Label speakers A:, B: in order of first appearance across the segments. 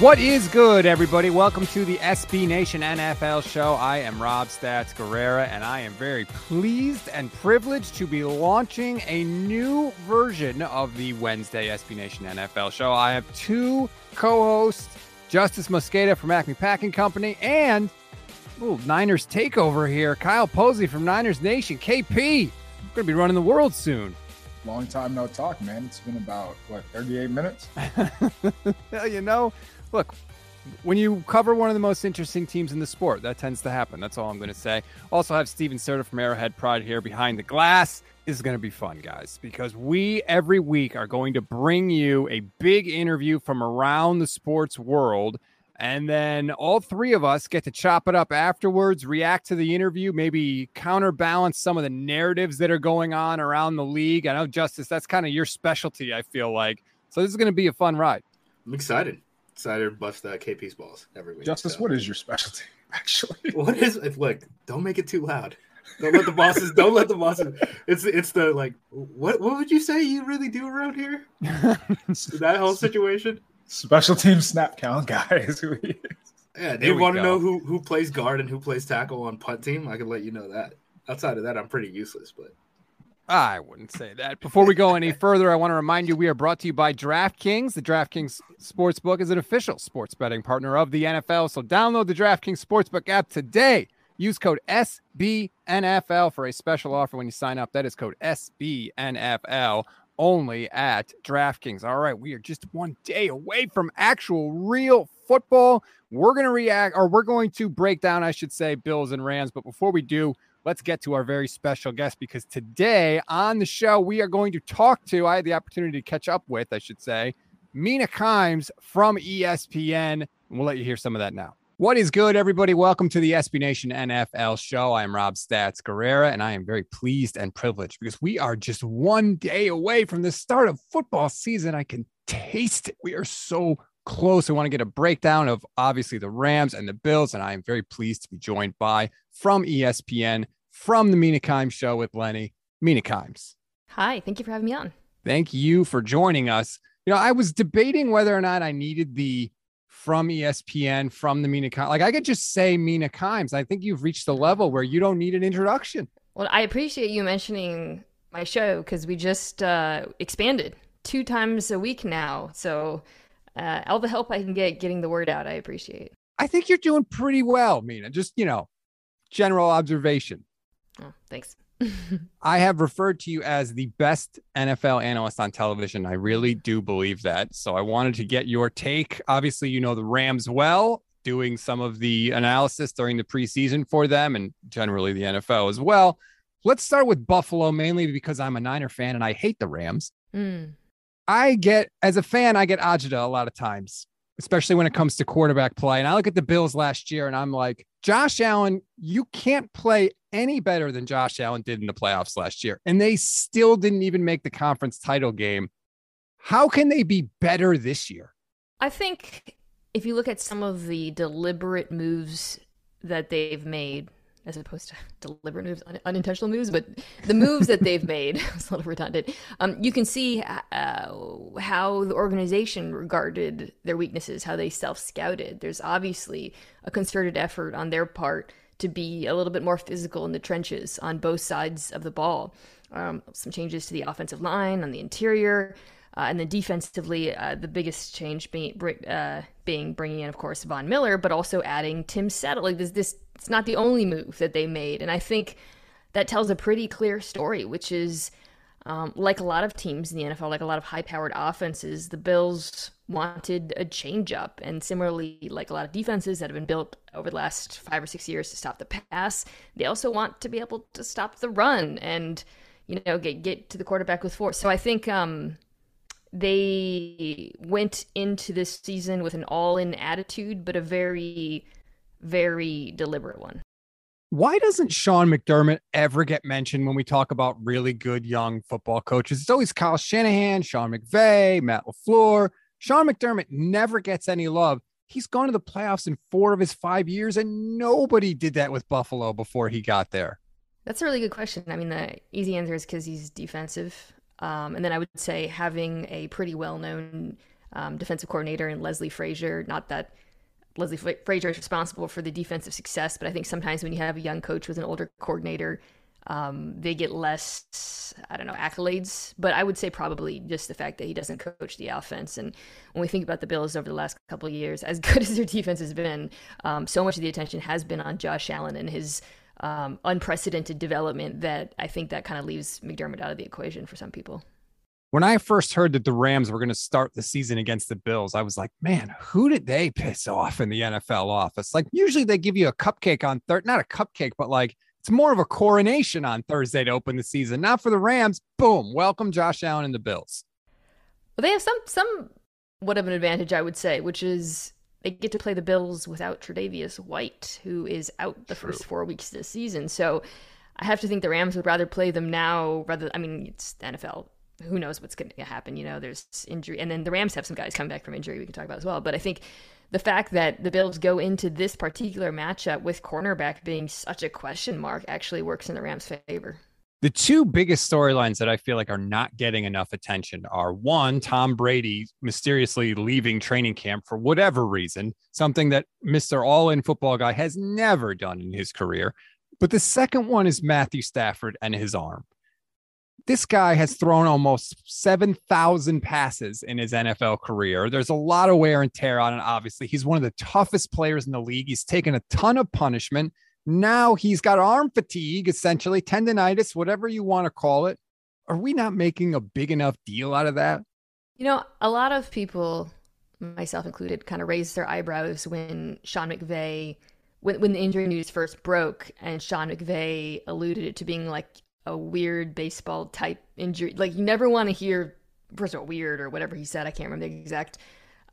A: What is good, everybody? Welcome to the SB Nation NFL show. I am Rob Stats Guerrera, and I am very pleased and privileged to be launching a new version of the Wednesday SB Nation NFL show. I have two co hosts, Justis Mosqueda from Acme Packing Company and little Niners takeover here, Kyle Posey from Niners Nation. KP, we're going to be running the world soon.
B: Long time no talk, man. It's been about, what, 38 minutes?
A: Hell, you know, look, when you cover one of the most interesting teams in the sport, that tends to happen. That's all I'm going to say. Also, have Steven Serta from Arrowhead Pride here behind the glass. This is going to be fun, guys, because we every week are going to bring you a big interview from around the sports world. And then all three of us get to chop it up afterwards, react to the interview, maybe counterbalance some of the narratives that are going on around the league. I know, Justis, that's kind of your specialty, I feel like. So this is going to be a fun ride.
C: I'm excited excited to bust uh, KP's balls every week.
B: Justis, so. what is your specialty? Actually,
C: what is it? Look, don't make it too loud. Don't let the bosses. don't let the bosses. It's it's the like. What what would you say you really do around here? that whole situation.
B: Special team snap count guys.
C: yeah, do you want to know who who plays guard and who plays tackle on punt team? I can let you know that. Outside of that, I'm pretty useless, but
A: I wouldn't say that. Before we go any further, I want to remind you we are brought to you by DraftKings. The DraftKings Sportsbook is an official sports betting partner of the NFL. So download the DraftKings Sportsbook app today. Use code SBNFL for a special offer when you sign up. That is code SBNFL only at DraftKings. All right, we are just one day away from actual real football. We're going to react, or we're going to break down, I should say, Bills and Rams. But before we do, let's get to our very special guest because today on the show, we are going to talk to, I had the opportunity to catch up with, I should say, Mina Kimes from ESPN. And we'll let you hear some of that now. What is good, everybody? Welcome to the SB Nation NFL show. I am Rob Stats Guerrera, and I am very pleased and privileged because we are just one day away from the start of football season. I can taste it. We are so close. I want to get a breakdown of obviously the Rams and the Bills, and I am very pleased to be joined by from ESPN from the Mina Kimes show with Lenny. Mina Kimes.
D: Hi, thank you for having me on.
A: Thank you for joining us. You know, I was debating whether or not I needed the from ESPN, from the Mina Kimes. Like I could just say Mina Kimes. I think you've reached the level where you don't need an introduction.
D: Well, I appreciate you mentioning my show because we just uh, expanded two times a week now. So uh, all the help I can get getting the word out, I appreciate.
A: I think you're doing pretty well, Mina. Just, you know, general observation.
D: Oh, thanks.
A: I have referred to you as the best NFL analyst on television. I really do believe that. So I wanted to get your take. Obviously, you know the Rams well, doing some of the analysis during the preseason for them and generally the NFL as well. Let's start with Buffalo, mainly because I'm a Niner fan and I hate the Rams. Mm. I get, as a fan, I get agita a lot of times especially when it comes to quarterback play. And I look at the Bills last year and I'm like, Josh Allen, you can't play any better than Josh Allen did in the playoffs last year. And they still didn't even make the conference title game. How can they be better this year?
D: I think if you look at some of the deliberate moves that they've made as opposed to deliberate moves, un- unintentional moves, but the moves that they've made, it's a little redundant. Um, you can see uh, how the organization regarded their weaknesses, how they self scouted. There's obviously a concerted effort on their part to be a little bit more physical in the trenches on both sides of the ball. Um, some changes to the offensive line on the interior. Uh, and then defensively, uh, the biggest change being, uh, being bringing in, of course, Von Miller, but also adding Tim Settle. Like this, this it's not the only move that they made. And I think that tells a pretty clear story, which is um, like a lot of teams in the NFL, like a lot of high powered offenses, the Bills wanted a change up. And similarly, like a lot of defenses that have been built over the last five or six years to stop the pass, they also want to be able to stop the run and, you know, get, get to the quarterback with force. So I think um, they went into this season with an all in attitude, but a very, very deliberate one.
A: Why doesn't Sean McDermott ever get mentioned when we talk about really good young football coaches? It's always Kyle Shanahan, Sean McVay, Matt LaFleur. Sean McDermott never gets any love. He's gone to the playoffs in four of his five years, and nobody did that with Buffalo before he got there.
D: That's a really good question. I mean, the easy answer is because he's defensive. Um, and then I would say having a pretty well known um, defensive coordinator in Leslie Frazier, not that Leslie Frazier is responsible for the defensive success, but I think sometimes when you have a young coach with an older coordinator, um, they get less, I don't know, accolades. But I would say probably just the fact that he doesn't coach the offense. And when we think about the Bills over the last couple of years, as good as their defense has been, um, so much of the attention has been on Josh Allen and his um, unprecedented development that I think that kind of leaves McDermott out of the equation for some people
A: when I first heard that the Rams were going to start the season against the Bills, I was like, man, who did they piss off in the NFL office? Like, usually they give you a cupcake on third, not a cupcake, but like it's more of a coronation on Thursday to open the season. Not for the Rams. Boom. Welcome Josh Allen and the Bills.
D: Well, they have some, some, what of an advantage, I would say, which is they get to play the Bills without Tre'Davious White, who is out the True. first four weeks this season. So I have to think the Rams would rather play them now rather, I mean, it's NFL who knows what's going to happen? You know, there's injury, and then the Rams have some guys coming back from injury we can talk about as well. But I think the fact that the Bills go into this particular matchup with cornerback being such a question mark actually works in the Rams' favor.
A: The two biggest storylines that I feel like are not getting enough attention are one, Tom Brady mysteriously leaving training camp for whatever reason, something that Mr. All In football guy has never done in his career. But the second one is Matthew Stafford and his arm this guy has thrown almost 7,000 passes in his NFL career. There's a lot of wear and tear on it, obviously. He's one of the toughest players in the league. He's taken a ton of punishment. Now he's got arm fatigue, essentially, tendonitis, whatever you want to call it. Are we not making a big enough deal out of that?
D: You know, a lot of people, myself included, kind of raised their eyebrows when Sean McVay, when, when the injury news first broke, and Sean McVay alluded it to being like a weird baseball type injury. Like you never want to hear first of all weird or whatever he said. I can't remember the exact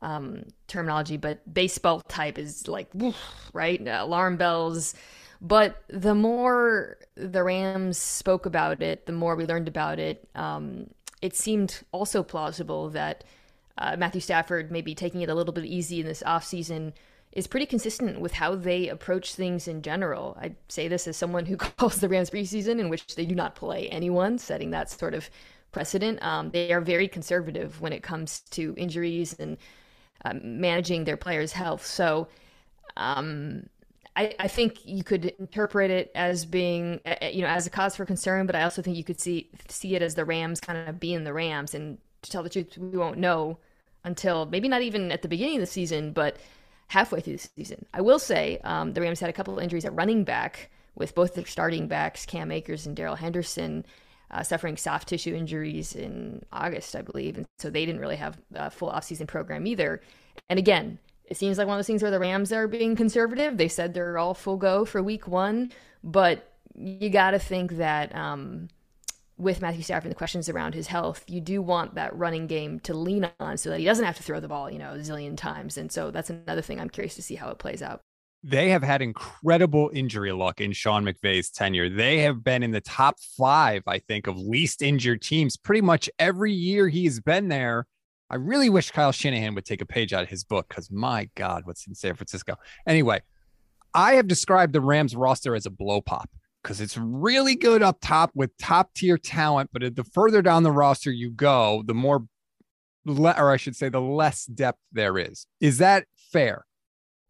D: um, terminology, but baseball type is like woof, right alarm bells. But the more the Rams spoke about it, the more we learned about it. Um, it seemed also plausible that uh, Matthew Stafford maybe taking it a little bit easy in this offseason is pretty consistent with how they approach things in general. I say this as someone who calls the Rams preseason in which they do not play anyone, setting that sort of precedent. Um, they are very conservative when it comes to injuries and uh, managing their players' health. So, um, I, I, think you could interpret it as being, you know, as a cause for concern, but I also think you could see see it as the Rams kind of being the Rams. And to tell the truth, we won't know until maybe not even at the beginning of the season, but halfway through the season. I will say um, the Rams had a couple of injuries at running back with both their starting backs, Cam Akers and Darrell Henderson, uh, suffering soft tissue injuries in August, I believe. And so they didn't really have a full offseason program either. And again, it seems like one of those things where the Rams are being conservative. They said they're all full go for week one, but you got to think that um, with Matthew Stafford and the questions around his health, you do want that running game to lean on so that he doesn't have to throw the ball, you know, a zillion times. And so that's another thing I'm curious to see how it plays out.
A: They have had incredible injury luck in Sean McVay's tenure. They have been in the top five, I think, of least injured teams pretty much every year he's been there. I really wish Kyle Shanahan would take a page out of his book because my God, what's in San Francisco? Anyway, I have described the Rams roster as a blow pop because it's really good up top with top tier talent. But the further down the roster you go, the more, le- or I should say, the less depth there is. Is that fair?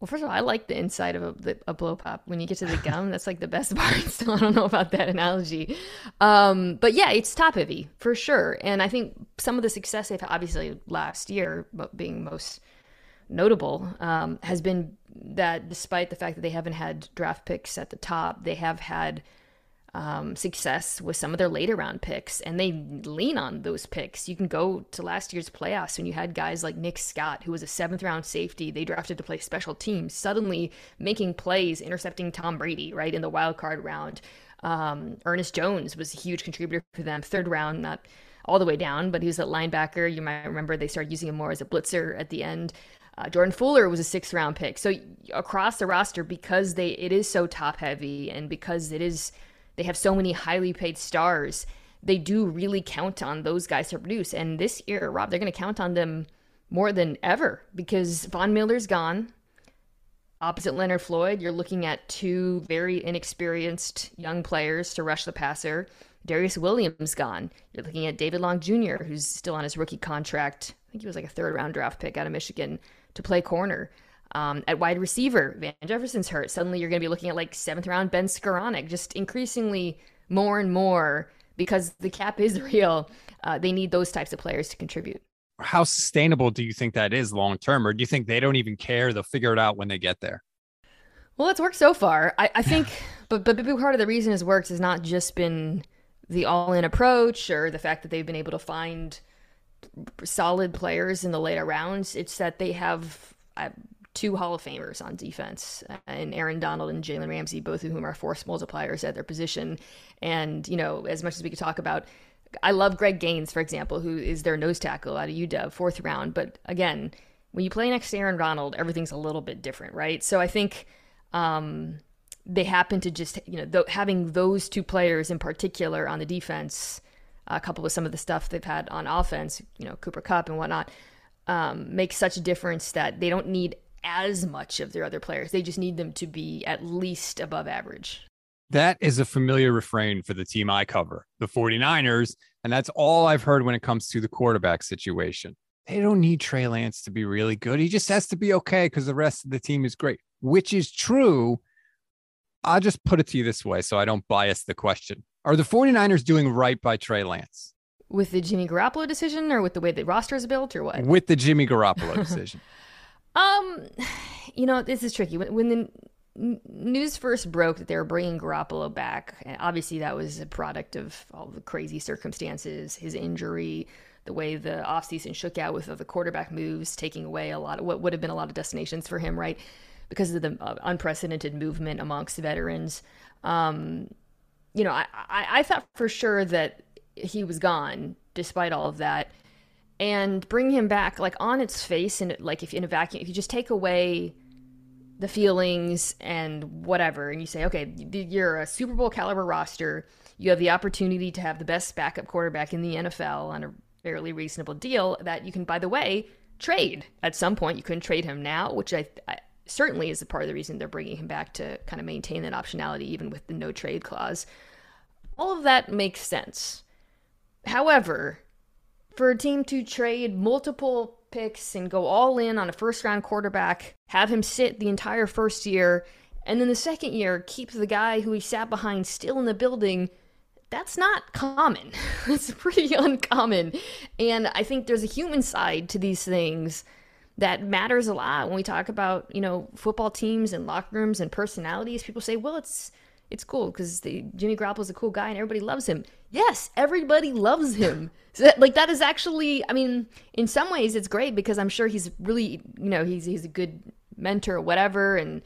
D: Well, first of all, I like the inside of a, a blow pop. When you get to the gum, that's like the best part. So I don't know about that analogy. Um, but yeah, it's top heavy for sure. And I think some of the success they've had, obviously last year, but being most notable, um, has been that despite the fact that they haven't had draft picks at the top, they have had um, success with some of their later round picks, and they lean on those picks. You can go to last year's playoffs when you had guys like Nick Scott, who was a seventh round safety they drafted to play special teams, suddenly making plays, intercepting Tom Brady right in the wild card round. Um, Ernest Jones was a huge contributor for them, third round, not all the way down, but he was a linebacker. You might remember they started using him more as a blitzer at the end. Uh, Jordan Fuller was a sixth round pick. So across the roster, because they it is so top heavy and because it is they have so many highly paid stars. They do really count on those guys to produce. And this year, Rob, they're going to count on them more than ever because Von Miller's gone. Opposite Leonard Floyd, you're looking at two very inexperienced young players to rush the passer. Darious Williams gone. You're looking at David Long Jr., who's still on his rookie contract. I think he was like a third round draft pick out of Michigan to play corner. Um, at wide receiver, Van Jefferson's hurt. Suddenly you're going to be looking at like seventh round Ben Skowronek, just increasingly more and more because the cap is real. Uh, they need those types of players to contribute.
A: How sustainable do you think that is long term, or do you think they don't even care? They'll figure it out when they get there.
D: Well, it's worked so far. I, I think, but but a big part of the reason it's worked has not just been the all in approach or the fact that they've been able to find solid players in the later rounds. It's that they have two Hall of Famers on defense, and Aaron Donald and Jalen Ramsey, both of whom are force multipliers at their position. And, you know, as much as we could talk about, I love Greg Gaines, for example, who is their nose tackle out of UW, fourth round. But again, when you play next to Aaron Donald, everything's a little bit different, right? So I think um, they happen to just, you know, th- having those two players in particular on the defense, uh, coupled with some of the stuff they've had on offense, you know, Cooper Kupp and whatnot, um, makes such a difference that they don't need as much of their other players. They just need them to be at least above average.
A: That is a familiar refrain for the team I cover, the 49ers. And that's all I've heard when it comes to the quarterback situation. They don't need Trey Lance to be really good. He just has to be okay because the rest of the team is great, which is true. I'll just put it to you this way so I don't bias the question. Are the 49ers doing right by Trey Lance?
D: With the Jimmy Garoppolo decision or with the way the roster is built or what?
A: With the Jimmy Garoppolo decision.
D: Um, you know, this is tricky. When, when the news first broke that they were bringing Garoppolo back, obviously that was a product of all the crazy circumstances, his injury, the way the offseason shook out with the quarterback moves, taking away a lot of what would have been a lot of destinations for him, right? Because of the uh, unprecedented movement amongst veterans. Um, you know, I, I, I thought for sure that he was gone despite all of that and bring him back like on its face and like if in a vacuum if you just take away the feelings and whatever and you say okay you're a super bowl caliber roster. You have the opportunity to have the best backup quarterback in the nfl on a fairly reasonable deal that you can by the way trade. At some point you couldn't trade him now which i, I certainly is a part of the reason they're bringing him back to kind of maintain that optionality even with the no trade clause. All of that makes sense. However for a team to trade multiple picks and go all in on a first round quarterback, have him sit the entire first year, and then the second year keep the guy who he sat behind still in the building. That's not common. It's pretty uncommon. And I think there's a human side to these things that matters a lot when we talk about, you know, football teams and locker rooms and personalities. People say, well, it's it's cool because Jimmy Garoppolo's a cool guy and everybody loves him. Yes, everybody loves him. So that, like that is actually, I mean, in some ways it's great because I'm sure he's really, you know, he's he's a good mentor or whatever and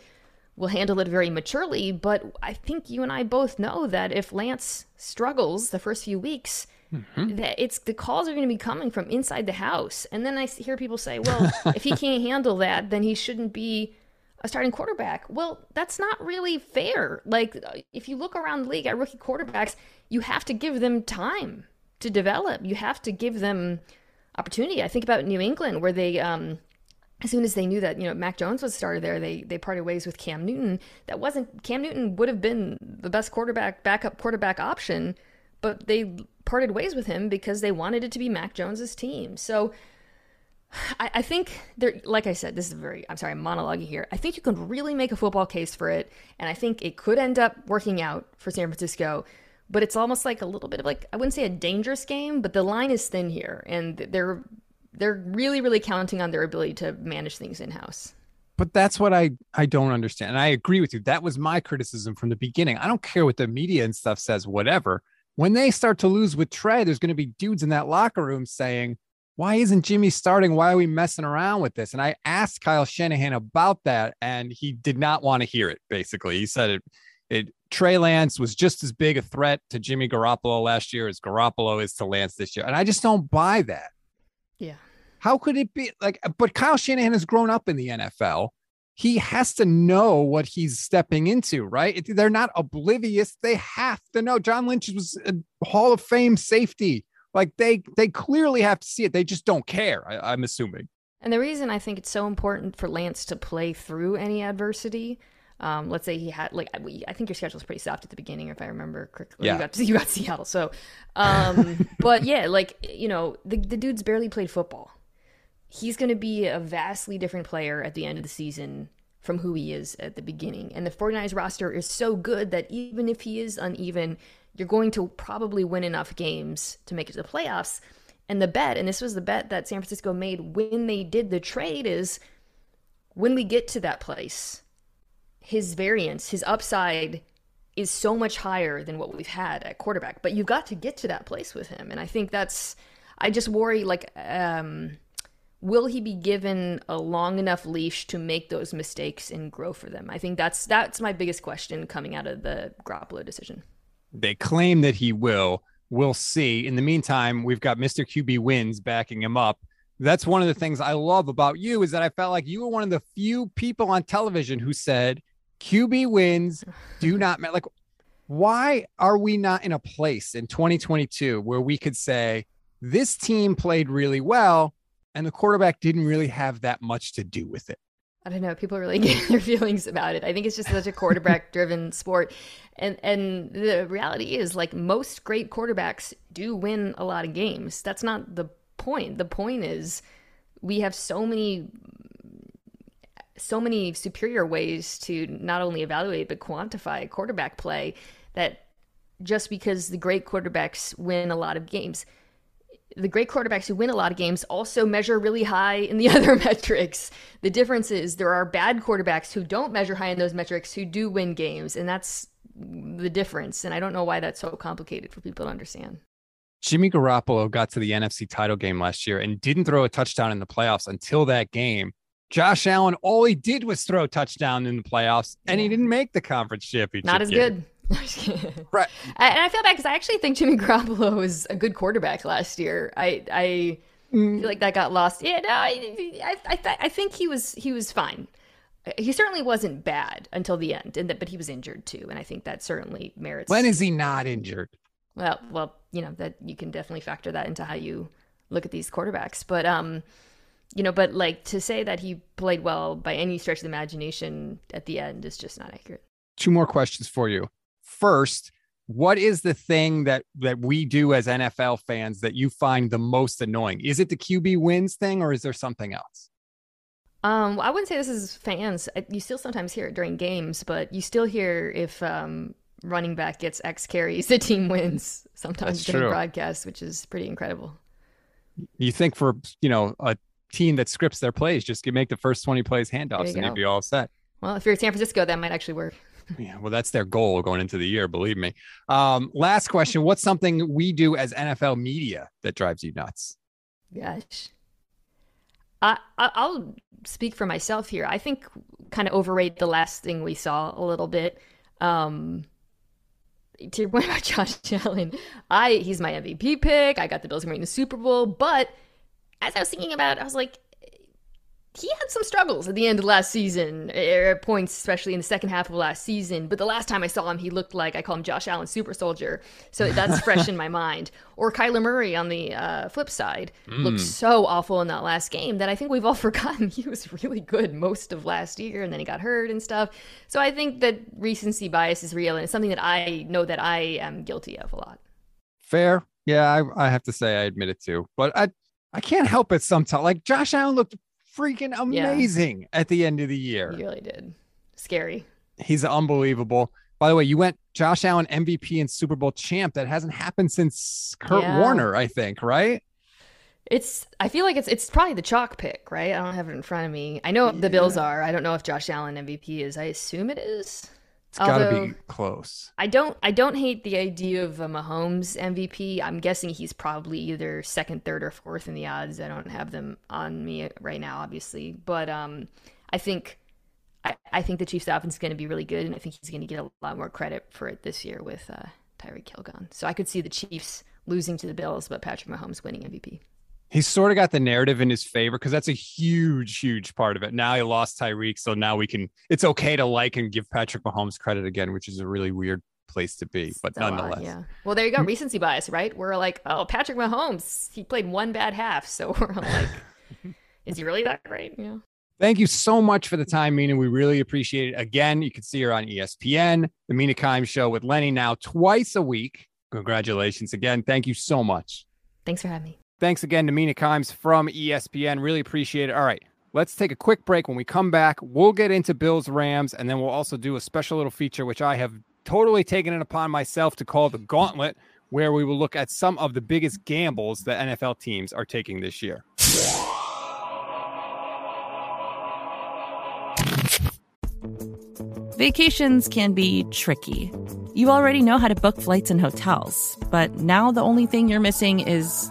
D: will handle it very maturely. But I think you and I both know that if Lance struggles the first few weeks, mm-hmm. that it's the calls are going to be coming from inside the house. And then I hear people say, well, if he can't handle that, then he shouldn't be a starting quarterback. Well, that's not really fair. Like, if you look around the league at rookie quarterbacks, you have to give them time to develop. You have to give them opportunity. I think about New England, where they, um, as soon as they knew that you know Mac Jones was started there, they they parted ways with Cam Newton. That wasn't Cam Newton would have been the best quarterback, backup quarterback option, but they parted ways with him because they wanted it to be Mac Jones's team. So I, I think there, like I said, this is very, I'm sorry, I'm monologuing here. I think you can really make a football case for it. And I think it could end up working out for San Francisco. But it's almost like a little bit of like, I wouldn't say a dangerous game, but the line is thin here. And they're, they're really, really counting on their ability to manage things in house.
A: but that's what I I don't understand. And I agree with you. That was my criticism from the beginning. I don't care what the media and stuff says, whatever. When they start to lose with Trey, there's going to be dudes in that locker room saying, "Why isn't Jimmy starting? Why are we messing around with this?" And I asked Kyle Shanahan about that, and he did not want to hear it. Basically, he said it. It Trey Lance was just as big a threat to Jimmy Garoppolo last year as Garoppolo is to Lance this year, and I just don't buy that.
D: Yeah.
A: How could it be like? But Kyle Shanahan has grown up in the NFL. He has to know what he's stepping into, right? They're not oblivious. They have to know. John Lynch was a Hall of Fame safety. Like they, they clearly have to see it. They just don't care. I, I'm assuming.
D: And the reason I think it's so important for Lance to play through any adversity um, let's say he had like I think your schedule is pretty soft at the beginning, if I remember correctly.
A: Yeah.
D: You got, you got Seattle, so um, but yeah, like you know, the the dude's barely played football. He's going to be a vastly different player at the end of the season from who he is at the beginning. And the 49ers roster is so good that even if he is uneven, you're going to probably win enough games to make it to the playoffs. And the bet, and this was the bet that San Francisco made when they did the trade, is when we get to that place, his variance, his upside is so much higher than what we've had at quarterback. But you've got to get to that place with him. And I think that's, I just worry like, um, will he be given a long enough leash to make those mistakes and grow for them? I think that's that's my biggest question coming out of the Garoppolo decision.
A: They claim that he will. We'll see. In the meantime, we've got Mr. QB wins backing him up. That's one of the things I love about you is that I felt like you were one of the few people on television who said QB wins do not matter. Like, why are we not in a place in 2022 where we could say this team played really well and the quarterback didn't really have that much to do with it?
D: I don't know. People are really getting their feelings about it. I think it's just such a quarterback driven sport. And and the reality is like most great quarterbacks do win a lot of games. That's not the point. The point is we have so many so many superior ways to not only evaluate but quantify quarterback play that just because the great quarterbacks win a lot of games the great quarterbacks who win a lot of games also measure really high in the other metrics. The difference is there are bad quarterbacks who don't measure high in those metrics who do win games, and that's the difference. And I don't know why that's so complicated for people to understand.
A: Jimmy Garoppolo got to the NFC title game last year and didn't throw a touchdown in the playoffs until that game. Josh Allen, all he did was throw a touchdown in the playoffs, and he didn't make the conference championship.
D: Not as
A: game.
D: good.
A: right.
D: And I feel bad because I actually think Jimmy Garoppolo was a good quarterback last year. I I
A: Mm.
D: feel like that got lost. Yeah, no, I I I, th- I think he was he was fine. He certainly wasn't bad until the end, and that, but he was injured too, and I think that certainly merits.
A: When is he not injured?
D: Well, well, you know that you can definitely factor that into how you look at these quarterbacks, but um, you know, but like to say that he played well by any stretch of the imagination at the end is just not accurate.
A: Two more questions for you. First, what is the thing that that we do as NFL fans that you find the most annoying? Is it the QB wins thing, or is there something else?
D: Um, I wouldn't say this is fans. You still sometimes hear it during games, but you still hear if um, running back gets X carries, the team wins sometimes
A: That's
D: during
A: true.
D: broadcasts, which is pretty incredible.
A: You think for you know a team that scripts their plays, just make the first twenty plays handoffs,
D: you
A: and
D: go.
A: you'd be all set.
D: Well, if you're San Francisco, that might actually work.
A: Yeah, well, that's their goal going into the year, believe me. Um, last question: What's something we do as NFL media that drives you nuts?
D: Gosh. I, I'll speak for myself here. I think kind of overrate the last thing we saw a little bit. Um to your point about Josh Allen, I he's my MVP pick. I got the Bills going to the Super Bowl, but as I was thinking about, it, I was like, he had some struggles at the end of last season, er, points, especially in the second half of last season. But the last time I saw him, he looked like I call him Josh Allen Super Soldier. So that's fresh in my mind. Or Kyler Murray on the uh, flip side looked so awful in that last game that I think we've all forgotten he was really good most of last year, and then he got hurt and stuff. So I think that recency bias is real, and it's something that I know that I am guilty of a lot.
A: Fair, yeah, I, I have to say I admit it too, but I I can't help it sometimes. Like Josh Allen looked freaking
D: Yeah.
A: amazing at the end of the year.
D: He really did. Scary.
A: He's unbelievable. By the way, you went Josh Allen MVP and Super Bowl champ. That hasn't happened since Kurt
D: Yeah.
A: Warner, I think, right?
D: It's. I feel like it's. It's probably the chalk pick, right? I don't have it in front of me. I know the Bills are. I don't know if Josh Allen MVP is. I assume it is.
A: It's got to be close.
D: I don't. I don't hate the idea of a Mahomes MVP. I'm guessing he's probably either second, third, or fourth in the odds. I don't have them on me right now, obviously, but um, I think. I, I think the Chiefs offense is going to be really good, and I think he's going to get a lot more credit for it this year with uh, Tyreek Hill gone. So I could see the Chiefs losing to the Bills, but Patrick Mahomes winning MVP
A: he's sort of got the narrative in his favor because that's a huge, huge part of it. Now he lost Tyreek, so now we can. It's okay to like and give Patrick Mahomes credit again, which is a really weird place to be, but nonetheless. Odd,
D: yeah. Well, there you go. Hmm. Recency bias, right? We're like, oh, Patrick Mahomes, he played one bad half, so we're like, is he really that great? Yeah.
A: Thank you so much for the time, Mina. We really appreciate it. Again, you can see her on ESPN, the Mina Kimes Show with Lenny now twice a week. Congratulations again. Thank you so much.
D: Thanks for having me.
A: Thanks again to Mina Kimes from ESPN. Really appreciate it. All right, let's take a quick break. When we come back, we'll get into Bills Rams, and then we'll also do a special little feature, which I have totally taken it upon myself to call the Gauntlet, where we will look at some of the biggest gambles that NFL teams are taking this year.
E: Vacations can be tricky. You already know how to book flights and hotels, but now the only thing you're missing is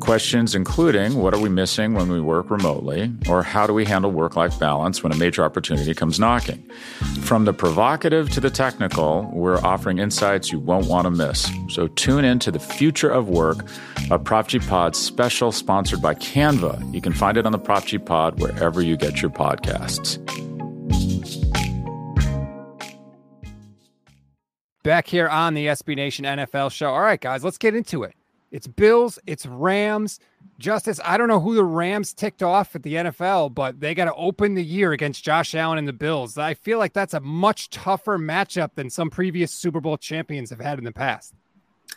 F: Questions including what are we missing when we work remotely, or how do we handle work life balance when a major opportunity comes knocking? From the provocative to the technical, we're offering insights you won't want to miss. So tune in to the future of work, a Prop G Pod special sponsored by Canva. You can find it on the Prop G Pod wherever you get your podcasts.
A: Back here on the SB Nation NFL show. All right, guys, let's get into it. It's Bills, it's Rams. Justis, I don't know who the Rams ticked off at the NFL, but they got to open the year against Josh Allen and the Bills. I feel like that's a much tougher matchup than some previous Super Bowl champions have had in the past.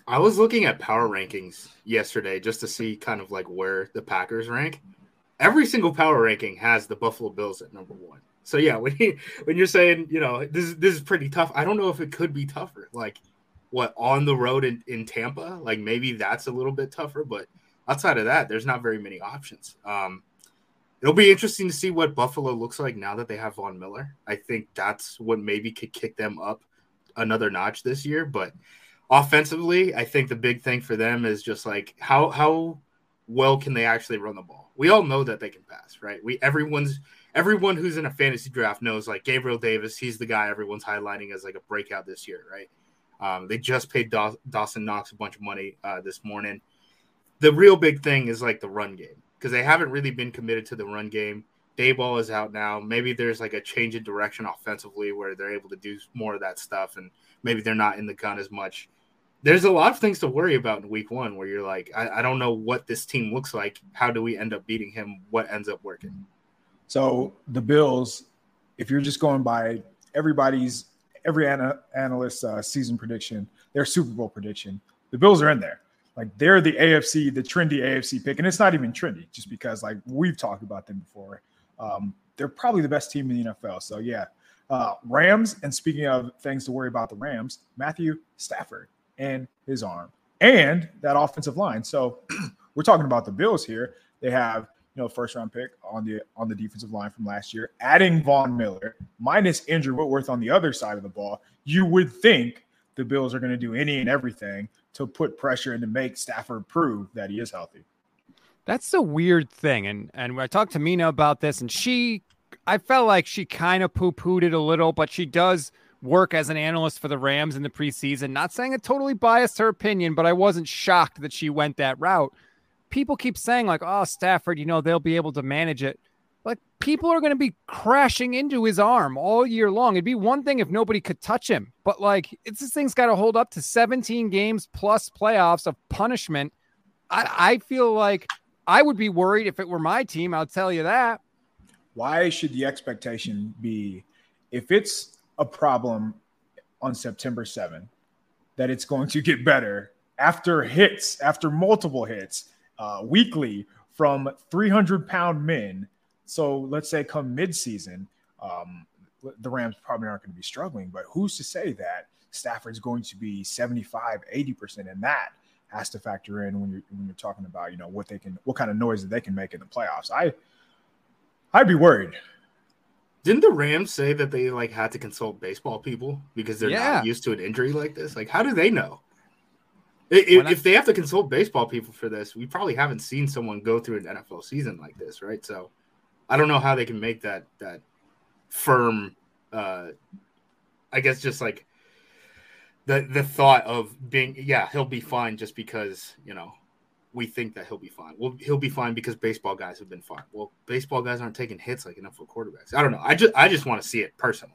C: I was looking at power rankings yesterday just to see kind of like where the Packers rank. Every single power ranking has the Buffalo Bills at number one. So yeah, when you, when you're saying you know this this is pretty tough, I don't know if it could be tougher. Like what on the road in, in Tampa, like maybe that's a little bit tougher, but outside of that, there's not very many options. Um, it'll be interesting to see what Buffalo looks like now that they have Von Miller. I think that's what maybe could kick them up another notch this year. But offensively, I think the big thing for them is just like how how well can they actually run the ball? We all know that they can pass, right? We everyone's everyone who's in a fantasy draft knows like Gabriel Davis, he's the guy everyone's highlighting as like a breakout this year, right? Um, they just paid Daw- Dawson Knox a bunch of money uh, this morning. The real big thing is like the run game because they haven't really been committed to the run game. Daboll is out now. Maybe there's like a change in direction offensively where they're able to do more of that stuff, and maybe they're not in the gun as much. There's a lot of things to worry about in week one where you're like, I, I don't know what this team looks like. How do we end up beating him? What ends up working?
B: So the Bills, if you're just going by everybody's every ana- analyst uh, season prediction, their Super Bowl prediction. The Bills are in there. Like they're the AFC, the trendy AFC pick, and it's not even trendy, just because like we've talked about them before. Um, they're probably the best team in the NFL. So yeah, uh, Rams. And speaking of things to worry about, the Rams, Matthew Stafford and his arm, and that offensive line. So we're talking about the Bills here. They have know, first round pick on the on the defensive line from last year, adding Von Miller minus Andrew Whitworth on the other side of the ball, you would think the Bills are going to do any and everything to put pressure and to make Stafford prove that he is healthy.
A: That's a weird thing. And and I talked to Mina about this, and she I felt like she kind of poo-pooed it a little, but she does work as an analyst for the Rams in the preseason. Not saying it totally biased her opinion, but I wasn't shocked that she went that route. People keep saying, like, oh, Stafford, you know, they'll be able to manage it. Like, people are going to be crashing into his arm all year long. It'd be one thing if nobody could touch him, but like, it's this thing's got to hold up to 17 games plus playoffs of punishment. I, I feel like I would be worried if it were my team. I'll tell you that.
B: Why should the expectation be if it's a problem on September 7th that it's going to get better after hits, after multiple hits, uh, weekly from 300 pound men? So let's say come midseason, um, the Rams probably aren't going to be struggling, but who's to say that Stafford's going to be 75, 80%? And that has to factor in when you're when you're talking about you know what they can what kind of noise that they can make in the playoffs. I I'd be worried.
C: Didn't the Rams say that they like had to consult baseball people because they're yeah. not used to an injury like this? Like, how do they know? If, if, they have to consult baseball people for this, we probably haven't seen someone go through an NFL season like this, right? So, I don't know how they can make that that firm. uh I guess just like the the thought of being yeah he'll be fine just because you know we think that he'll be fine. Well, he'll be fine because baseball guys have been fine. Well, baseball guys aren't taking hits like NFL quarterbacks. I don't know. I just I just want to see it personally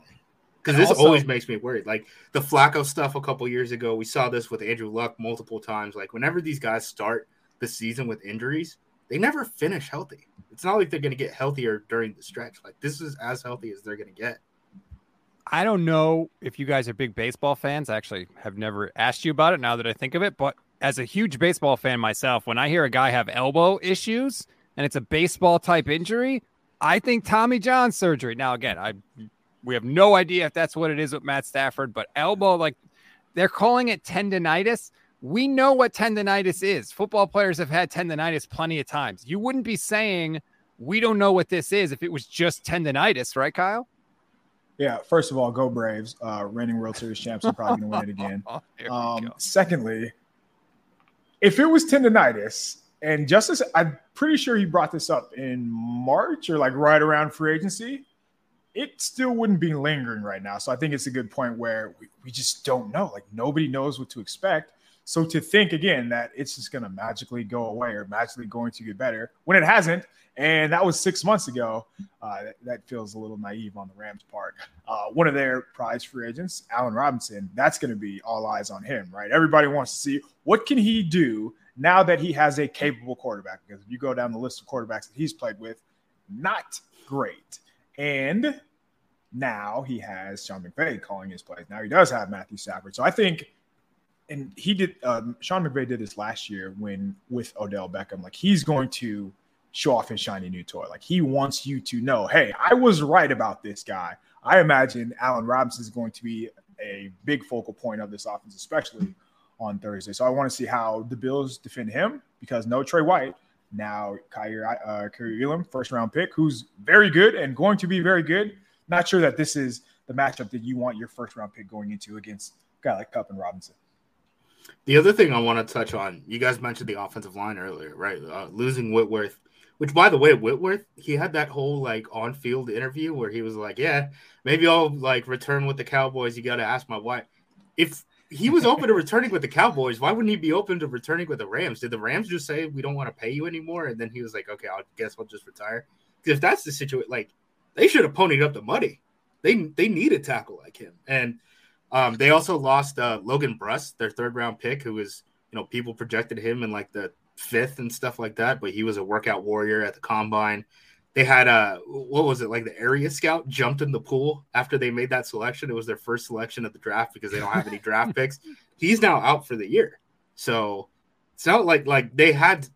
C: because this also, always makes me worried. Like the Flacco stuff a couple years ago, we saw this with Andrew Luck multiple times. Like whenever these guys start the season with injuries, they never finish healthy. It's not like they're going to get healthier during the stretch. Like this is as healthy as they're going to get.
A: I don't know if you guys are big baseball fans. I actually have never asked you about it now that I think of it. But as a huge baseball fan myself, when I hear a guy have elbow issues and it's a baseball type injury, I think Tommy John surgery. Now, again, I we have no idea if that's what it is with Matt Stafford, but elbow, like they're calling it tendonitis. We know what tendonitis is. Football players have had tendonitis plenty of times. You wouldn't be saying we don't know what this is if it was just tendonitis, right, Kyle?
B: Yeah, first of all, go Braves. Uh, reigning World Series champs are probably going to win it again. um, secondly, if it was tendonitis, and Justis, I'm pretty sure he brought this up in March or like right around free agency, it still wouldn't be lingering right now. So I think it's a good point where we, we just don't know. Like nobody knows what to expect. So to think again that it's just going to magically go away or magically going to get better when it hasn't, and that was six months ago, uh, that, that, feels a little naive on the Rams' part. Uh, one of their prize free agents, Allen Robinson, that's going to be all eyes on him, right? Everybody wants to see what can he do now that he has a capable quarterback. Because if you go down the list of quarterbacks that he's played with, not great. And now he has Sean McVay calling his plays. Now he does have Matthew Stafford. So I think and he did um, Sean McVay did this last year when with Odell Beckham. Like he's going to show off his shiny new toy. Like he wants you to know, hey, I was right about this guy. I imagine Allen Robinson is going to be a big focal point of this offense, especially on Thursday. So I want to see how the Bills defend him because no Tre White. Now Kaiir uh, Elam, first round pick, who's very good and going to be very good. Not sure that this is the matchup that you want your first round pick going into against a guy like Kupp and Robinson.
C: The other thing I want to touch on, you guys mentioned the offensive line earlier, right? Uh, losing Whitworth, which by the way, Whitworth, he had that whole like on field interview where he was like, Yeah, maybe I'll like return with the Cowboys. You got to ask my wife. If he was open to returning with the Cowboys, why wouldn't he be open to returning with the Rams? Did the Rams just say, We don't want to pay you anymore? And then he was like, Okay, I guess I'll just retire. Because if that's the situation, like they should have ponied up the money. They, they need a tackle like him. And um, they also lost uh, Logan Bruss, their third round pick, who was, you know, people projected him in like the fifth and stuff like that, but he was a workout warrior at the combine. They had a uh, what was it like the area scout jumped in the pool after they made that selection. It was their first selection of the draft because they don't have any draft picks. He's now out for the year, so it's not like like they had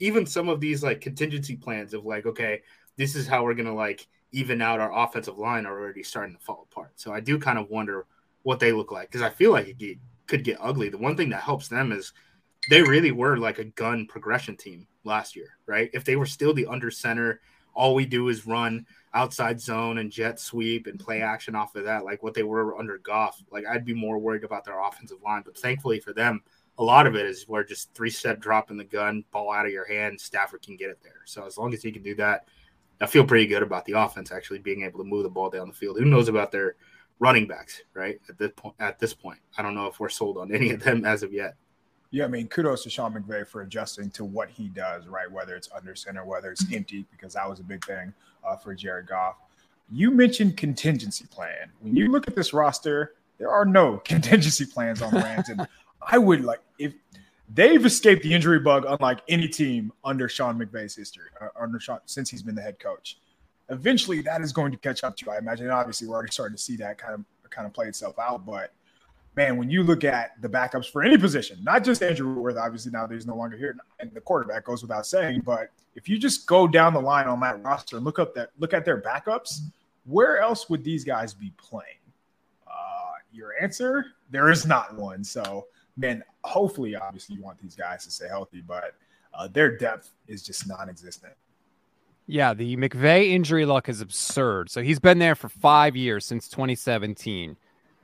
C: even some of these like contingency plans of like okay, this is how we're gonna like even out our offensive line are already starting to fall apart. So I do kind of wonder what they look like because I feel like it could get ugly. The one thing that helps them is they really were like a gun progression team last year, right? If they were still the under center, all we do is run outside zone and jet sweep and play action off of that, like what they were under Goff. Like I'd be more worried about their offensive line. But thankfully for them, a lot of it is where just three step drop in the gun, ball out of your hand, Stafford can get it there. So as long as he can do that, I feel pretty good about the offense actually being able to move the ball down the field. Who knows about their running backs, right? At this point, at this point, I don't know if we're sold on any of them as of yet.
B: Yeah, I mean, kudos to Sean McVay for adjusting to what he does, right? Whether it's under center, whether it's empty, because that was a big thing uh, for Jared Goff. You mentioned contingency plan. When you look at this roster, there are no contingency plans on the Rams, and I would like if they've escaped the injury bug, unlike any team under Sean McVay's history, uh, under Sean since he's been the head coach. Eventually, that is going to catch up to you, I imagine. obviously, we're already starting to see that kind of kind of play itself out, but man, when you look at the backups for any position, not just Andrew Worth, obviously now he's no longer here, and the quarterback goes without saying, but if you just go down the line on that roster and look up that look at their backups, where else would these guys be playing? Uh, your answer, there is not one. So, man, hopefully, obviously, you want these guys to stay healthy, but uh, their depth is just non-existent.
A: Yeah, the McVay injury luck is absurd. So he's been there for five years since 2017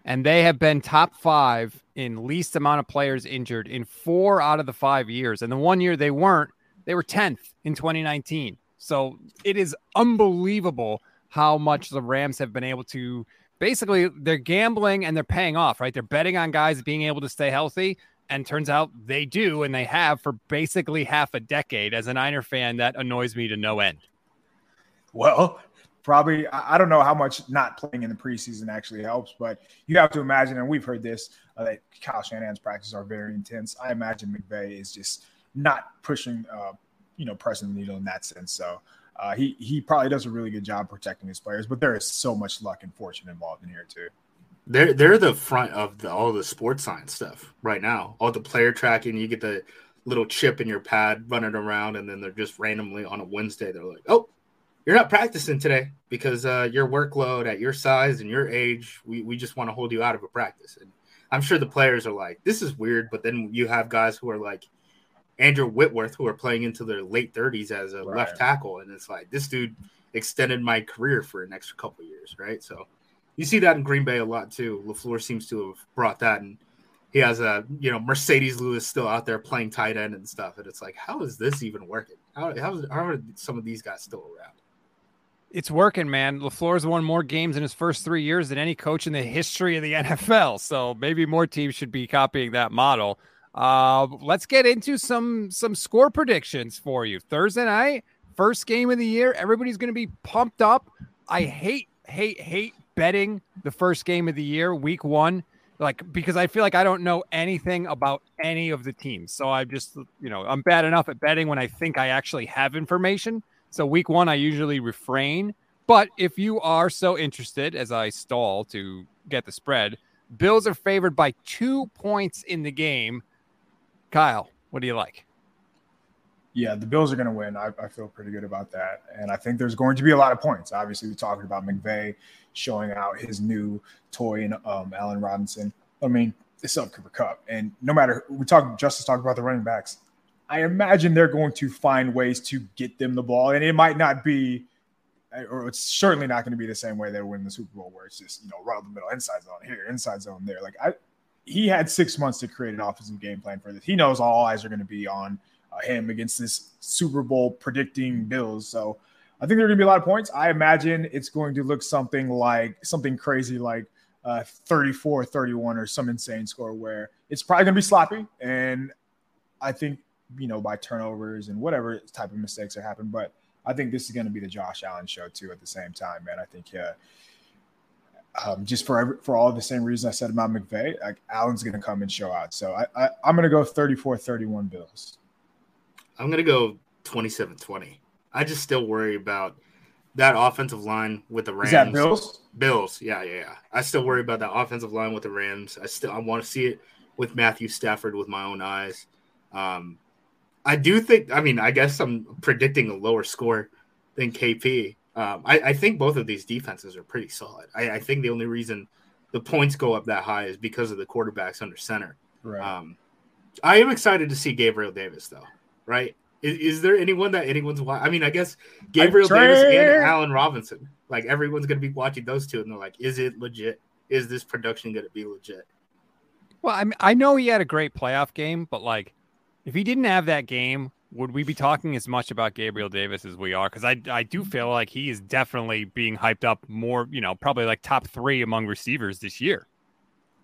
A: and they have been top five in least amount of players injured in four out of the five years. And the one year they weren't, they were 10th in 2019. So it is unbelievable how much the Rams have been able to basically they're gambling and they're paying off, right? They're betting on guys being able to stay healthy. And turns out they do, and they have for basically half a decade. As a Niner fan, that annoys me to no end.
B: Well, probably I don't know how much not playing in the preseason actually helps, but you have to imagine, and we've heard this uh, that Kyle Shanahan's practices are very intense. I imagine McVay is just not pushing, uh, you know, pressing the needle in that sense. So uh, he he probably does a really good job protecting his players, but there is so much luck and fortune involved in here too.
C: They're they're the front of the, all the sports science stuff right now. All the player tracking, you get the little chip in your pad running around, and then they're just randomly on a Wednesday. They're like, oh you're not practicing today because uh, your workload at your size and your age, we, we just want to hold you out of a practice. And I'm sure the players are like, this is weird. But then you have guys who are like Andrew Whitworth, who are playing into their late 30s as a right. left tackle. And it's like, this dude extended my career for an extra couple years, right? So you see that in Green Bay a lot too. LaFleur seems to have brought that. And he has a, you know, Marcedes Lewis still out there playing tight end and stuff. And it's like, how is this even working? How, how, how are some of these guys still around?
A: It's working, man. LaFleur's won more games in his first three years than any coach in the history of the NFL. So maybe more teams should be copying that model. Uh, let's get into some some score predictions for you. Thursday night, first game of the year. Everybody's going to be pumped up. I hate, hate, hate betting the first game of the year, week one, like because I feel like I don't know anything about any of the teams. So I'm just, you know, I'm bad enough at betting when I think I actually have information. So week one, I usually refrain. But if you are so interested, as I stall to get the spread, Bills are favored by two points in the game. Kyle, what do you like?
B: Yeah, the Bills are going to win. I, I, feel pretty good about that. And I think there's going to be a lot of points. Obviously, we're talking about McVay showing out his new toy in um, Allen Robinson. I mean, it's up Cooper Kupp. And no matter, we talk, Justis talked about the running backs. I imagine they're going to find ways to get them the ball, and it might not be, or it's certainly not going to be the same way they win the Super Bowl, where it's just you know right up the middle, inside zone here, inside zone there. Like I, he had six months to create an offensive game plan for this. He knows all eyes are going to be on uh, him against this Super Bowl predicting Bills. So I think there are going to be a lot of points. I imagine it's going to look something like something crazy like uh, 34 31 or some insane score where it's probably going to be sloppy. And I think you know, by turnovers and whatever type of mistakes are happening. But I think this is going to be the Josh Allen show too. At the same time, man, I think yeah. Um, just for every, for all the same reasons I said about McVay, like Allen's going to come and show out. So I, I I'm going to go 34-31 Bills.
C: I'm going to go 27-20. I just still worry about that offensive line with the Rams. Is
B: that Bills?
C: Bills, yeah, yeah, yeah. I still worry about that offensive line with the Rams. I still I want to see it with Matthew Stafford with my own eyes. Um, I do think. I mean, I guess I'm predicting a lower score than KP. Um, I, I, think both of these defenses are pretty solid. I, I, think the only reason the points go up that high is because of the quarterbacks under center.
B: Right. Um,
C: I am excited to see Gabriel Davis though. Right? Is, is there anyone that anyone's watching? I mean, I guess Gabriel Davis and Allen Robinson. Like everyone's going to be watching those two, and they're like, "Is it legit? Is this production going to be legit?"
A: Well, I mean, I know he had a great playoff game, but like, if he didn't have that game, would we be talking as much about Gabriel Davis as we are? Because I I do feel like he is definitely being hyped up more. You know, probably like top three among receivers this year.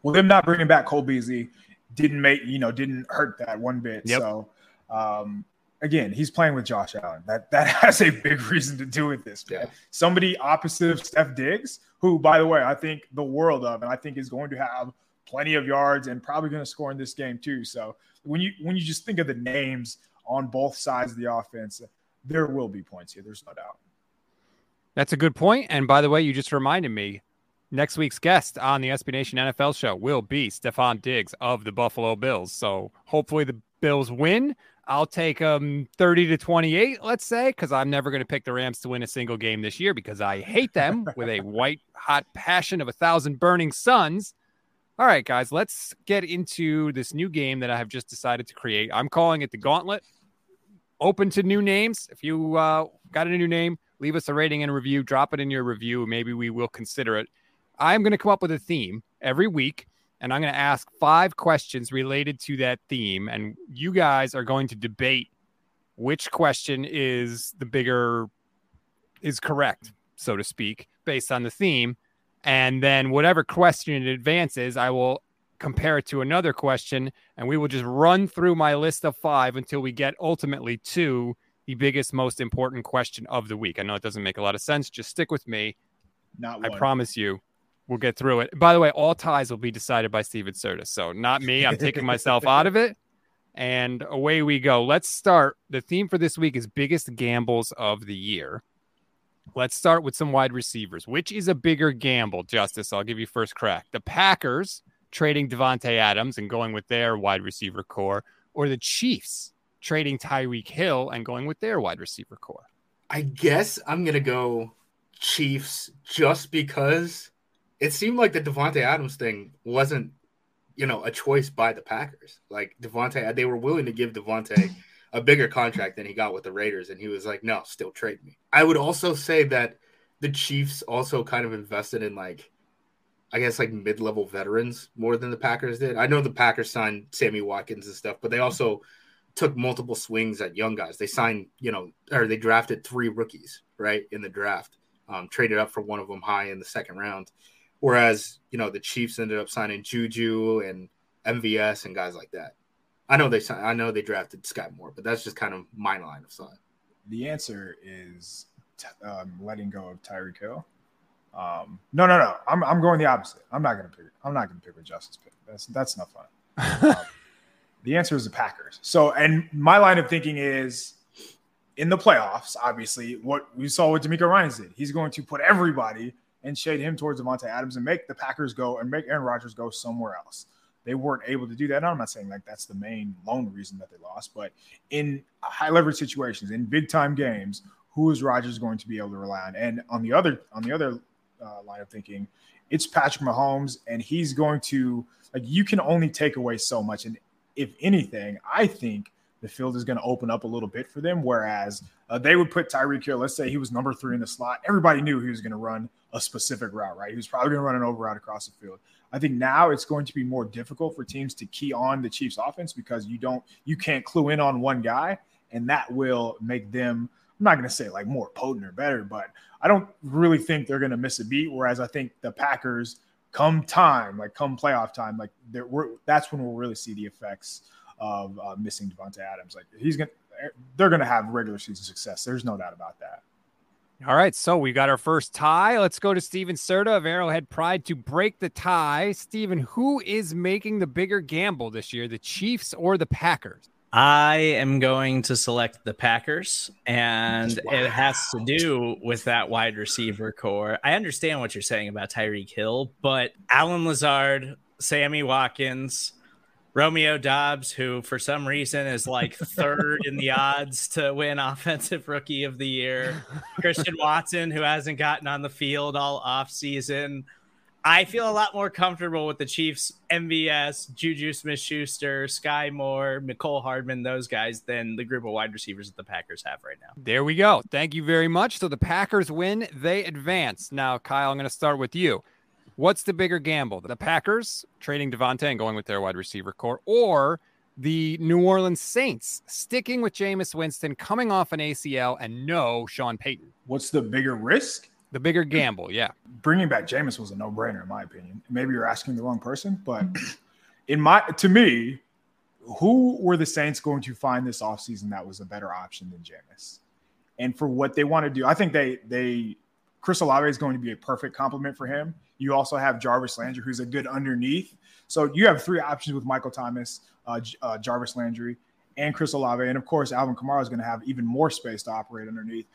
B: Well, them not bringing back Cole Beasley didn't make you know didn't hurt that one bit. Yep. So um, again, he's playing with Josh Allen. That that has a big reason to do with this. Man. Yeah. Somebody opposite of Stef Diggs, who, by the way, I think the world of, and I think is going to have plenty of yards and probably going to score in this game too. So when you when you just think of the names on both sides of the offense, there will be points here. There's no doubt.
A: That's a good point. And by the way, you just reminded me. Next week's guest on the SB Nation NFL show will be Stefon Diggs of the Buffalo Bills. So hopefully the Bills win. I'll take them 30 to 28, let's say, because I'm never going to pick the Rams to win a single game this year because I hate them with a white hot passion of a thousand burning suns. All right, guys, let's get into this new game that I have just decided to create. I'm calling it the Gauntlet. Open to new names. If you uh, got a new name, leave us a rating and review. Drop it in your review. Maybe we will consider it. I'm going to come up with a theme every week and I'm going to ask five questions related to that theme. And you guys are going to debate which question is the bigger, is correct, so to speak, based on the theme. And then whatever question it advances, I will compare it to another question. And we will just run through my list of five until we get ultimately to the biggest, most important question of the week. I know it doesn't make a lot of sense. Just stick with me.
B: Not
A: one. I promise you we'll get through it. By the way, all ties will be decided by Steven Serta. So not me. I'm taking myself out of it. And away we go. Let's start. The theme for this week is biggest gambles of the year. Let's start with some wide receivers. Which is a bigger gamble, Justis? I'll give you first crack. The Packers trading Davante Adams and going with their wide receiver corps, or the Chiefs trading Tyreek Hill and going with their wide receiver corps?
C: I guess I'm gonna go Chiefs just because it seemed like the Davante Adams thing wasn't, you know, a choice by the Packers. Like Davante, they were willing to give Davante a bigger contract than he got with the Raiders, and he was like, "No, still trade me." I would also say that the Chiefs also kind of invested in like, I guess like mid-level veterans more than the Packers did. I know the Packers signed Sammy Watkins and stuff, but they also took multiple swings at young guys. They signed, you know, or they drafted three rookies right in the draft, um, traded up for one of them high in the second round. Whereas, you know, the Chiefs ended up signing Juju and MVS and guys like that. I know they I know they drafted Skyy Moore, but that's just kind of my line of thought.
B: The answer is t- um, letting go of Tyreek Hill. Um, no, no, no. I'm, I'm going the opposite. I'm not going to pick. I'm not going to pick with Justis pick. That's that's not fun. um, the answer is the Packers. So, and my line of thinking is in the playoffs. Obviously, what we saw what DeMeco Ryans did. He's going to put everybody and shade him towards Davante Adams and make the Packers go and make Aaron Rodgers go somewhere else. They weren't able to do that. I'm not saying like that's the main lone reason that they lost, but in high leverage situations, in big time games, who is Rodgers going to be able to rely on? And on the other on the other uh, line of thinking, it's Patrick Mahomes, and he's going to like you can only take away so much. And if anything, I think the field is going to open up a little bit for them. Whereas uh, they would put Tyreek Hill, let's say he was number three in the slot. Everybody knew he was going to run a specific route, right? He was probably going to run an over route across the field. I think now it's going to be more difficult for teams to key on the Chiefs offense because you don't, you can't clue in on one guy, and that will make them. I'm not going to say like more potent or better, but I don't really think they're going to miss a beat. Whereas I think the Packers, come time, like come playoff time, like that's when we'll really see the effects of uh, missing Davante Adams. Like he's gonna, they're gonna have regular season success. There's no doubt about that.
A: All right, so we got our first tie. Let's go to Steven Serta of Arrowhead Pride to break the tie. Steven, who is making the bigger gamble this year, the Chiefs or the Packers?
G: I am going to select the Packers, and wow. it has to do with that wide receiver corps. I understand what you're saying about Tyreek Hill, but Allen Lazard, Sammy Watkins, Romeo Doubs, who for some reason is like third in the odds to win Offensive Rookie of the Year. Christian Watson, who hasn't gotten on the field all off season. I feel a lot more comfortable with the Chiefs, MVS, Juju Smith Schuster, Skyy Moore, Mecole Hardman, those guys, than the group of wide receivers that the Packers have right now.
A: There we go. Thank you very much. So the Packers win, they advance. Now, Kyle, I'm going to start with you. What's the bigger gamble? The Packers trading Davante and going with their wide receiver corps, or the New Orleans Saints sticking with Jameis Winston, coming off an ACL, and no Sean Payton?
B: What's the bigger risk?
A: The bigger gamble, yeah.
B: Bringing back Jameis was a no-brainer in my opinion. Maybe you're asking the wrong person, but in my to me, who were the Saints going to find this offseason that was a better option than Jameis? And for what they want to do, I think they they Chris Olave is going to be a perfect complement for him. You also have Jarvis Landry, who's a good underneath. So you have three options with Michael Thomas, uh, uh, Jarvis Landry, and Chris Olave, and of course Alvin Kamara is going to have even more space to operate underneath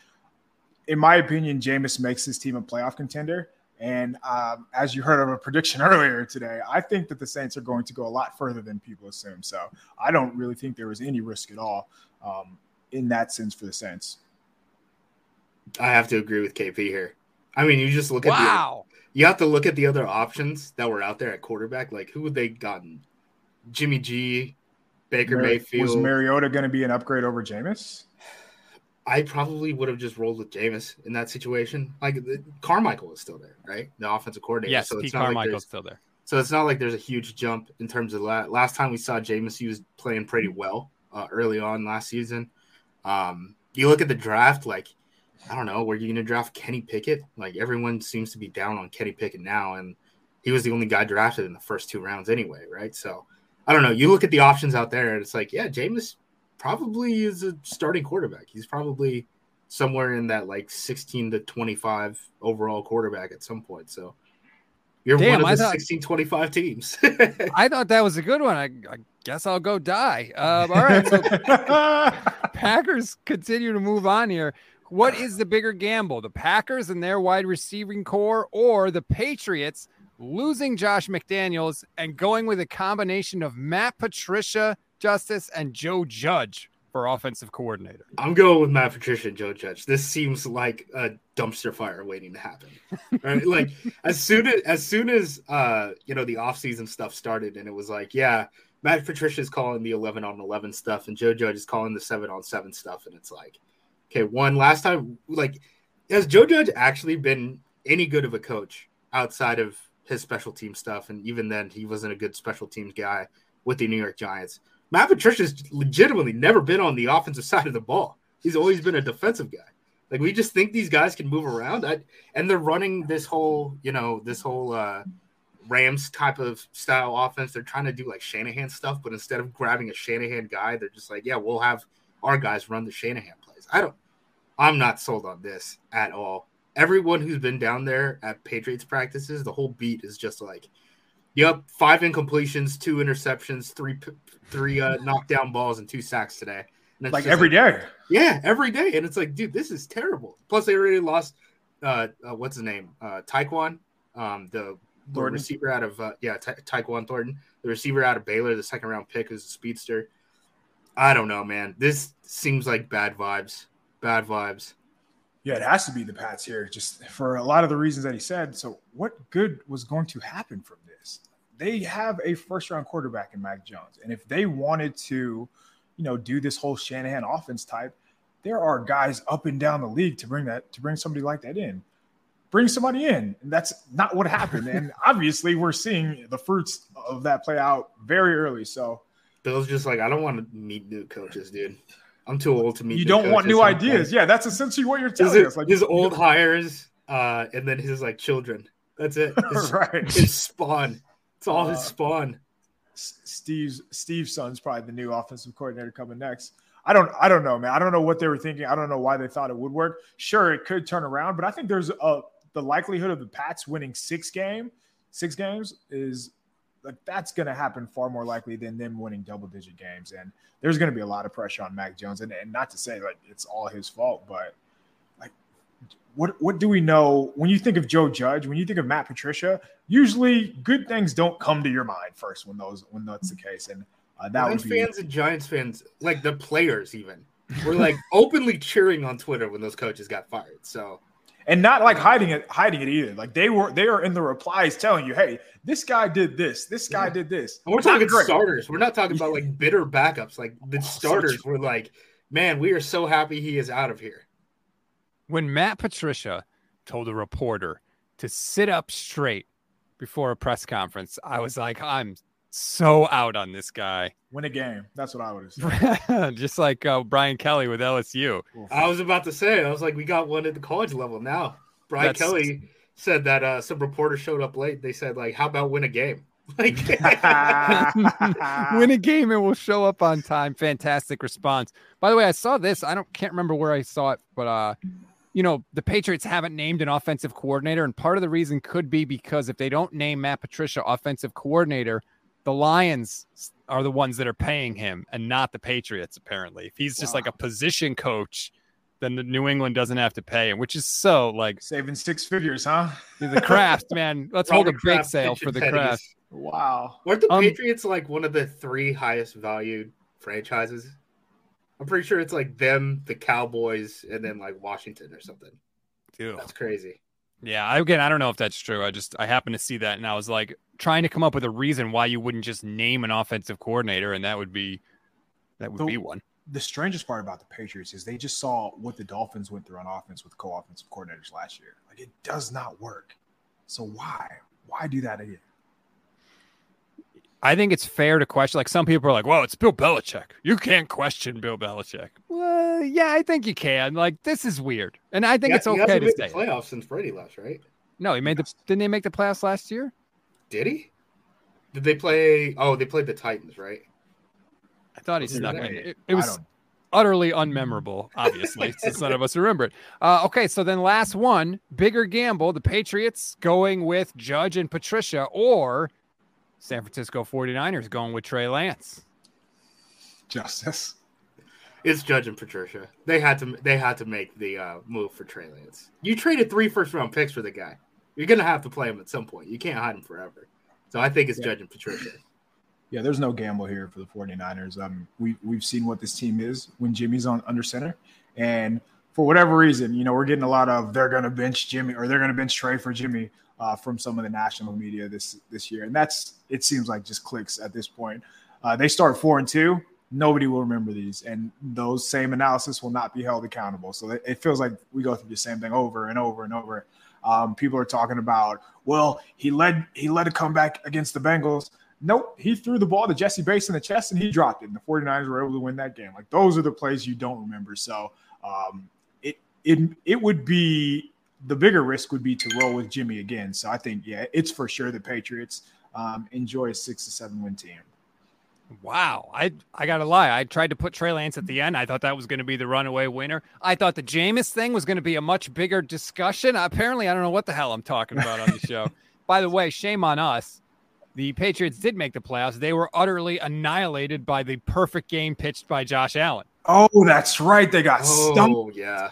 B: in my opinion, Jameis makes this team a playoff contender. And um, as you heard of a prediction earlier today, I think that the Saints are going to go a lot further than people assume. So I don't really think there was any risk at all um, in that sense for the Saints.
C: I have to agree with KP here. I mean, you just look at
A: wow.
C: The you have to look at the other options that were out there at quarterback. Like who would they gotten? Jimmy G, Baker Mar- Mayfield.
B: Was Mariota going to be an upgrade over Jameis?
C: I probably would have just rolled with Jameis in that situation. Like the, Carmichael is still there, right? The offensive coordinator.
A: Yes, so Pete Carmichael's like still there.
C: So it's not like there's a huge jump in terms of la- last time we saw Jameis, he was playing pretty well uh, early on last season. Um, you look at the draft, like I don't know, were you going to draft Kenny Pickett? Like everyone seems to be down on Kenny Pickett now, and he was the only guy drafted in the first two rounds anyway, right? So I don't know. You look at the options out there, and it's like, yeah, Jameis probably is a starting quarterback. He's probably somewhere in that like 16 to 25 overall quarterback at some point. So you're Damn, one of the thought, 16 25 teams.
A: I thought that was a good one. I, I guess I'll go die. Um, all right. So Packers continue to move on here. What is the bigger gamble? The Packers and their wide receiving corps or the Patriots losing Josh McDaniels and going with a combination of Matt Patricia Justis and Joe Judge for offensive coordinator.
C: I'm going with Matt Patricia and Joe Judge. This seems like a dumpster fire waiting to happen. Right? like as soon as as soon as uh you know the offseason stuff started and it was like, yeah, Matt Patricia is calling the 11 on 11 stuff and Joe Judge is calling the 7 on 7 stuff and it's like, okay, one last time like has Joe Judge actually been any good of a coach outside of his special team stuff and even then he wasn't a good special teams guy with the New York Giants. Matt Patricia's legitimately never been on the offensive side of the ball. He's always been a defensive guy. Like we just think these guys can move around, I, and they're running this whole, you know, this whole uh, Rams type of style offense. They're trying to do like Shanahan stuff, but instead of grabbing a Shanahan guy, they're just like, yeah, we'll have our guys run the Shanahan plays. I don't. I'm not sold on this at all. Everyone who's been down there at Patriots practices, the whole beat is just like, Yep, five incompletions, two interceptions, three three uh, knockdown balls, and two sacks today.
B: And like every like, day.
C: Yeah, every day, and it's like, dude, this is terrible. Plus, they already lost. Uh, uh what's his name? Uh, Tyquan, um, the, the receiver out of uh, yeah, Ta- Tyquan Thornton, the receiver out of Baylor, the second round pick, is a speedster. I don't know, man. This seems like bad vibes. Bad vibes.
B: Yeah, it has to be the Pats here, just for a lot of the reasons that he said. So, what good was going to happen from this? they have a first round quarterback in Mac Jones. And if they wanted to, you know, do this whole Shanahan offense type, there are guys up and down the league to bring that to bring somebody like that in. Bring somebody in. And that's not what happened. and obviously we're seeing the fruits of that play out very early. So
C: Bill's just like, I don't want to meet new coaches, dude. I'm too old to meet.
B: You don't want new ideas. Yeah, that's essentially what you're telling his, us.
C: Like his old hires, uh, and then his like children. That's it. His,
B: right.
C: His spawn. It's all his uh, spawn.
B: Steve's Steve's son's probably the new offensive coordinator coming next. I don't I don't know, man. I don't know what they were thinking. I don't know why they thought it would work. Sure, it could turn around, but I think there's a the likelihood of the Pats winning six game, six games is like that's going to happen far more likely than them winning double digit games. And there's going to be a lot of pressure on Mac Jones, and, and not to say like it's all his fault, but like what what do we know when you think of Joe Judge? When you think of Matt Patricia, usually good things don't come to your mind first when those when that's the case. And uh, that
C: be... fans and Giants fans, like the players, even were like openly cheering on Twitter when those coaches got fired. So
B: and not like hiding it, hiding it either. Like they were, they are in the replies telling you, "Hey, this guy did this. This guy did this."
C: And we're talking
B: great.
C: starters. We're not talking about like bitter backups. Like the
B: Oh,
C: starters
B: true.
C: were like, man, we are so happy he is out of here.
A: when Matt Patricia told a reporter to sit up straight before a press conference, I was like, I'm so out on this guy.
B: Win a game. That's what I would have said.
A: Just like uh, Brian Kelly with LSU.
C: I was about to say, I was like, we got one at the college level now. Brian
A: That's-
C: Kelly said that uh, some reporter showed up late. They said, like, how about win a game? Like,
A: Win a game and we'll show up on time. Fantastic response. By the way, I saw this. I don't can't remember where I saw it, but uh, you know, the Patriots haven't named an offensive coordinator, and part of the reason could be because if they don't name Matt Patricia offensive coordinator, the Lions are the ones that are paying him and not the Patriots, apparently. If he's just like a position coach, then the New England doesn't have to pay him, which is so like
B: Saving six figures, huh?
A: the Kraft, man. Let's hold a
C: Robert
A: big sale for the
C: Teddy's.
A: Kraft.
B: Wow.
C: Weren't the
A: Um,
C: Patriots like one of the three highest valued franchises? I'm pretty sure it's like them, the Cowboys, and then like Washington or something.
A: Dude.
C: That's crazy.
A: Yeah, again, I don't know if that's true. I just I happened to see that, and I was like trying to come up with a reason why you wouldn't just name an offensive coordinator, and that would be that would
B: The-
A: be one.
B: The strangest part about the Patriots is they just saw what the Dolphins went through on offense with co-offensive coordinators last year. Like it does not work. So why? Why do that again?
A: I think it's fair to question. Like some people are like, "Well, it's Bill Belichick. You can't question Bill Belichick." Well, yeah, I think you can. Like this is weird, and I think
C: He
A: it's
C: ha- he
A: okay
C: hasn't
A: to
C: made
A: say.
C: the playoffs since Brady left, right?
A: No, he made the. Didn't they make the playoffs last year?
C: Did he? Did they play? Oh, they played the Titans, right?
A: I thought he
C: Was
A: snuck in. It, it was utterly unmemorable, obviously, since none of us remember it. Uh, okay, so then last one, bigger gamble, the Patriots going with Judge and Patricia, or San Francisco 49ers going with Trey Lance.
B: Justis.
C: It's Judge and Patricia. They had to. They had to make the uh, move for Trey Lance. You traded three first round picks for the guy. You're gonna have to play him at some point. You can't hide him forever. So I think it's
B: Yeah.
C: Judge and Patricia.
B: Yeah, there's no gamble here for the 49ers. Um, we, we've seen what this team is when Jimmy's on under center. And for whatever reason, you know, we're getting a lot of they're going to bench Jimmy or they're going to bench Trey for Jimmy uh, from some of the national media this this year. And that's, it seems like just clicks at this point. Uh, they start four and two. Nobody will remember these. And those same analysis will not be held accountable. So it, feels like we go through the same thing over and over and over. Um, people are talking about, well, he led he led a comeback against the Bengals. Nope, he threw the ball to Jessie Bates in the chest and he dropped it. And the 49ers were able to win that game. Like those are the plays you don't remember. So um, it it it would be the bigger risk would be to roll with Jimmy again. So I think yeah, it's for sure the Patriots um, enjoy a six to seven win team.
A: Wow, I I gotta lie. I tried to put Trey Lance at the end. I thought that was going to be the runaway winner. I thought the Jameis thing was going to be a much bigger discussion. Apparently, I don't know what the hell I'm talking about on the show. By the way, shame on us. The Patriots did make the playoffs. They were utterly annihilated by the perfect game pitched by Josh Allen.
B: Oh, that's right. They got stumped.
C: Oh yeah.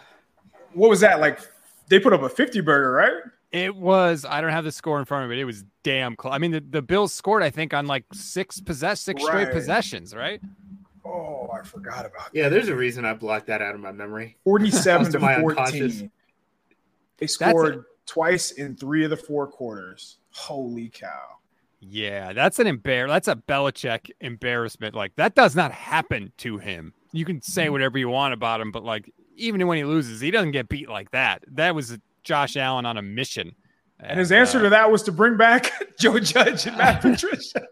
B: What was that like? They put up a 50 burger, right?
A: It was. I don't have the score in front of me. But it was damn close. I mean, the, the Bills scored. I think on like six possess six straight possessions. Right.
B: Oh, I forgot about
C: Yeah, there's a reason I blocked that out of my memory.
B: 47 to
C: to my
B: 14. They scored twice in three of the four quarters. Holy cow.
A: Yeah, that's an embar. That's a Belichick embarrassment. Like that does not happen to him. You can say mm-hmm. whatever you want about him, but like even when he loses, he doesn't get beat like that. That was Josh Allen on a mission.
B: And his answer
A: uh,
B: to that was to bring back Joe Judge and Matt Patricia.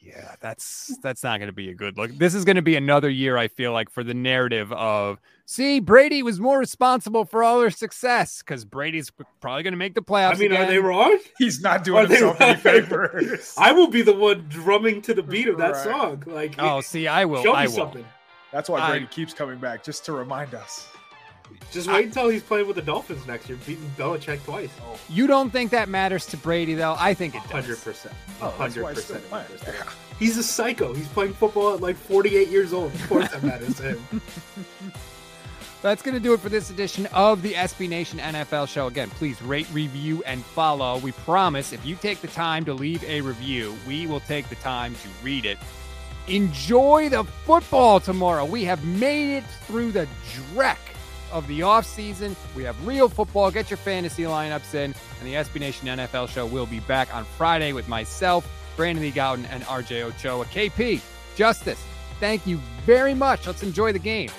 A: yeah, that's that's not going to be a good look. This is going to be another year. I feel like for the narrative of see Brady was more responsible for all their success because Brady's probably going to make the playoffs.
C: I mean, are they wrong?
B: He's not doing
C: Are
B: himself any favors.
C: I will be the one drumming to the beat of that
B: Right.
C: song. Like,
A: Oh, see, I will.
C: show me
A: will.
C: something.
B: That's why
A: I-
B: Brady keeps coming back, just to remind us.
C: Just wait until he's playing with the Dolphins next year, beating Belichick twice. Oh.
A: You don't think that matters to Brady, though? I think it does.
C: Hundred percent.
B: Oh, that's
C: Hundred
B: why he's still
C: percent.
B: playing.
C: He's a psycho. He's playing football at like 48 years old. Of course, that matters to him.
A: That's going to do it for this edition of the SB Nation NFL show. Again, please rate, review, and follow. We promise if you take the time to leave a review, we will take the time to read it. Enjoy the football tomorrow. We have made it through the dreck of the offseason. We have real football. Get your fantasy lineups in. And the SB Nation NFL show will be back on Friday with myself, Brandon Lee Gowton, and RJ Ochoa. KP, Justis, thank you very much. Let's enjoy the game.